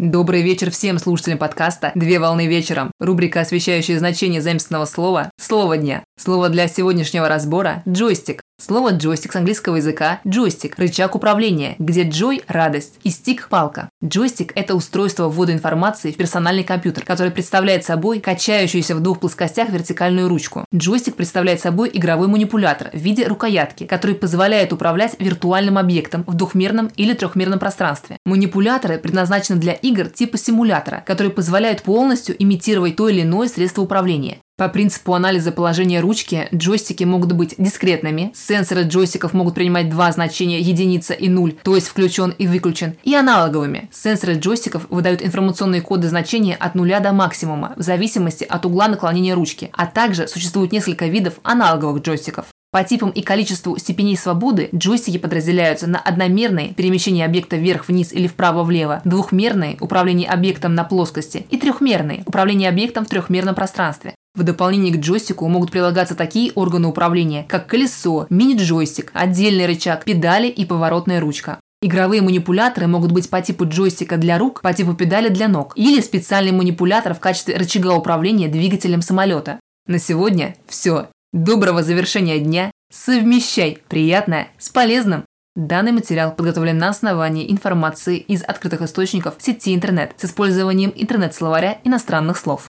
Добрый вечер всем слушателям подкаста «Две волны вечером». Рубрика, освещающая значение заместного слова «Слово дня». Слово для сегодняшнего разбора – джойстик. Слово джойстик с английского языка – джойстик – рычаг управления, где джой – радость и стик – палка. Джойстик – это устройство ввода информации в персональный компьютер, который представляет собой качающуюся в двух плоскостях вертикальную ручку. Джойстик представляет собой игровой манипулятор в виде рукоятки, который позволяет управлять виртуальным объектом в двухмерном или трехмерном пространстве. Манипуляторы предназначены для игр типа симулятора, которые позволяют полностью имитировать то или иное средство управления. По принципу анализа положения ручки, джойстики могут быть дискретными, сенсоры джойстиков могут принимать два значения единица и нуль, то есть включен и выключен, и аналоговыми. Сенсоры джойстиков выдают информационные коды значения от нуля до максимума, в зависимости от угла наклонения ручки, а также существует несколько видов аналоговых джойстиков. По типам и количеству степеней свободы джойстики подразделяются на одномерные перемещение объекта вверх-вниз или вправо-влево, двухмерные управление объектом на плоскости и трехмерные управление объектом в трехмерном пространстве. В дополнение к джойстику могут прилагаться такие органы управления, как колесо, мини-джойстик, отдельный рычаг, педали и поворотная ручка. Игровые манипуляторы могут быть по типу джойстика для рук, по типу педали для ног или специальный манипулятор в качестве рычага управления двигателем самолета. На сегодня все. Доброго завершения дня. Совмещай приятное с полезным. Данный материал подготовлен на основании информации из открытых источников сети интернет с использованием интернет-словаря иностранных слов.